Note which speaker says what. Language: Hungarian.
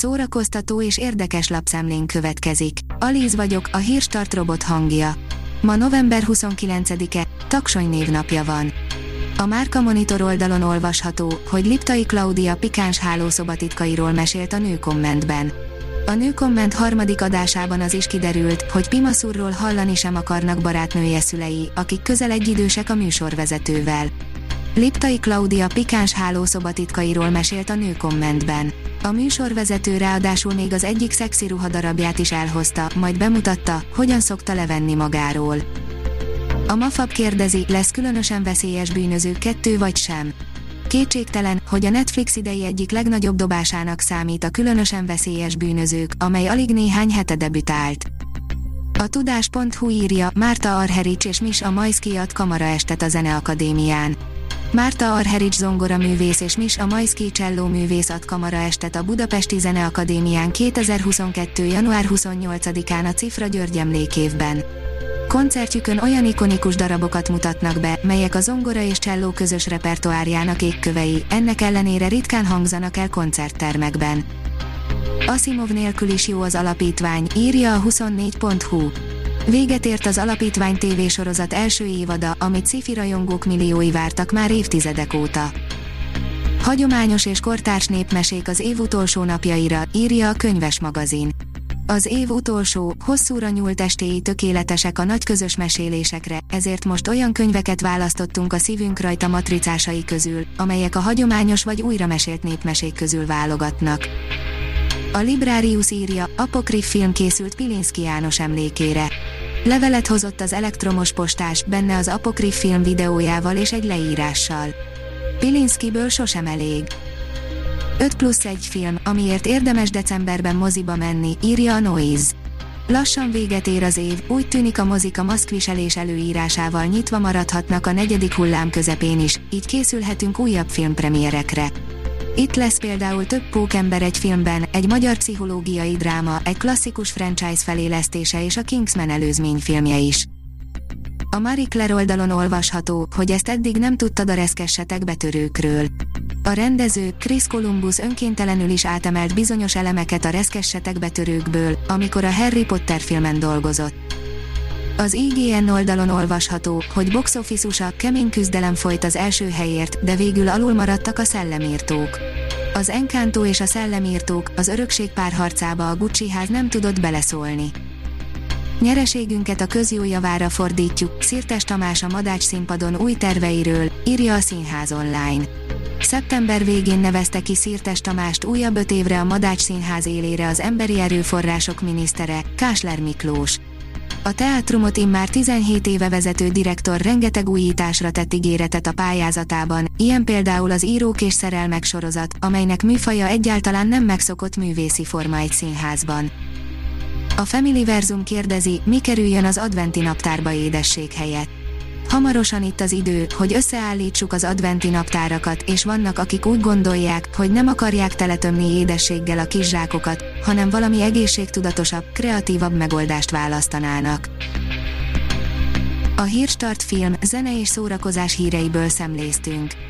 Speaker 1: szórakoztató és érdekes lapszemlén következik. Alíz vagyok, a hírstart robot hangja. Ma november 29-e, Taksony névnapja van. A Márka Monitor oldalon olvasható, hogy Liptai Klaudia pikáns hálószobatitkairól mesélt a nő kommentben. A nő komment harmadik adásában az is kiderült, hogy Pimaszurról hallani sem akarnak barátnője szülei, akik közel egyidősek a műsorvezetővel. Liptai Klaudia pikáns hálószobatitkairól mesélt a nő kommentben. A műsorvezető ráadásul még az egyik szexi ruhadarabját is elhozta, majd bemutatta, hogyan szokta levenni magáról. A Mafab kérdezi, lesz különösen veszélyes bűnöző kettő vagy sem. Kétségtelen, hogy a Netflix idei egyik legnagyobb dobásának számít a különösen veszélyes bűnözők, amely alig néhány hete debütált. A tudás.hu írja, Márta Arherics és Misa Majszki ad kamaraestet a Zeneakadémián. Márta Arherics zongoraművész és Mis a Majszki Cselló művész ad kamaraestet a Budapesti Zeneakadémián 2022. január 28-án a Cifra György emlékévben. Koncertjükön olyan ikonikus darabokat mutatnak be, melyek a zongora és cselló közös repertoárjának égkövei, ennek ellenére ritkán hangzanak el koncerttermekben. Asimov nélkül is jó az alapítvány, írja a 24.hu. Véget ért az Alapítvány tévésorozat első évada, amit sci rajongók milliói vártak már évtizedek óta. Hagyományos és kortárs népmesék az év utolsó napjaira, írja a könyves magazin. Az év utolsó, hosszúra nyúlt estéi tökéletesek a nagy közös mesélésekre, ezért most olyan könyveket választottunk a szívünk rajta matricásai közül, amelyek a hagyományos vagy újra mesélt népmesék közül válogatnak. A Librarius írja, apokrif film készült Pilinszki János emlékére. Levelet hozott az elektromos postás, benne az apokrif film videójával és egy leírással. Pilinszkiből sosem elég. 5 plusz 1 film, amiért érdemes decemberben moziba menni, írja a Noise. Lassan véget ér az év, úgy tűnik a mozik a maszkviselés előírásával nyitva maradhatnak a negyedik hullám közepén is, így készülhetünk újabb filmpremierekre. Itt lesz például több pókember egy filmben, egy magyar pszichológiai dráma, egy klasszikus franchise felélesztése és a Kingsman előzményfilmje is. A Marie Claire oldalon olvasható, hogy ezt eddig nem tudtad a reszkessetek betörőkről. A rendező, Chris Columbus önkéntelenül is átemelt bizonyos elemeket a reszkessetek betörőkből, amikor a Harry Potter filmen dolgozott. Az IGN oldalon olvasható, hogy box office kemény küzdelem folyt az első helyért, de végül alul maradtak a szellemírtók. Az Encanto és a szellemírtók, az örökség párharcába a Gucci ház nem tudott beleszólni. Nyereségünket a közjó javára fordítjuk, Szirtes Tamás a Madács színpadon új terveiről, írja a Színház online. Szeptember végén nevezte ki Szirtes Tamást újabb öt évre a Madács Színház élére az emberi erőforrások minisztere, Kásler Miklós. A teátrumot immár 17 éve vezető direktor rengeteg újításra tett ígéretet a pályázatában, ilyen például az Írók és Szerelmek sorozat, amelynek műfaja egyáltalán nem megszokott művészi forma egy színházban. A Verzum kérdezi, mi kerüljön az adventi naptárba édesség helyett. Hamarosan itt az idő, hogy összeállítsuk az adventi naptárakat, és vannak akik úgy gondolják, hogy nem akarják teletömni édességgel a kis zsákokat, hanem valami egészségtudatosabb, kreatívabb megoldást választanának. A Hírstart film, zene és szórakozás híreiből szemléztünk.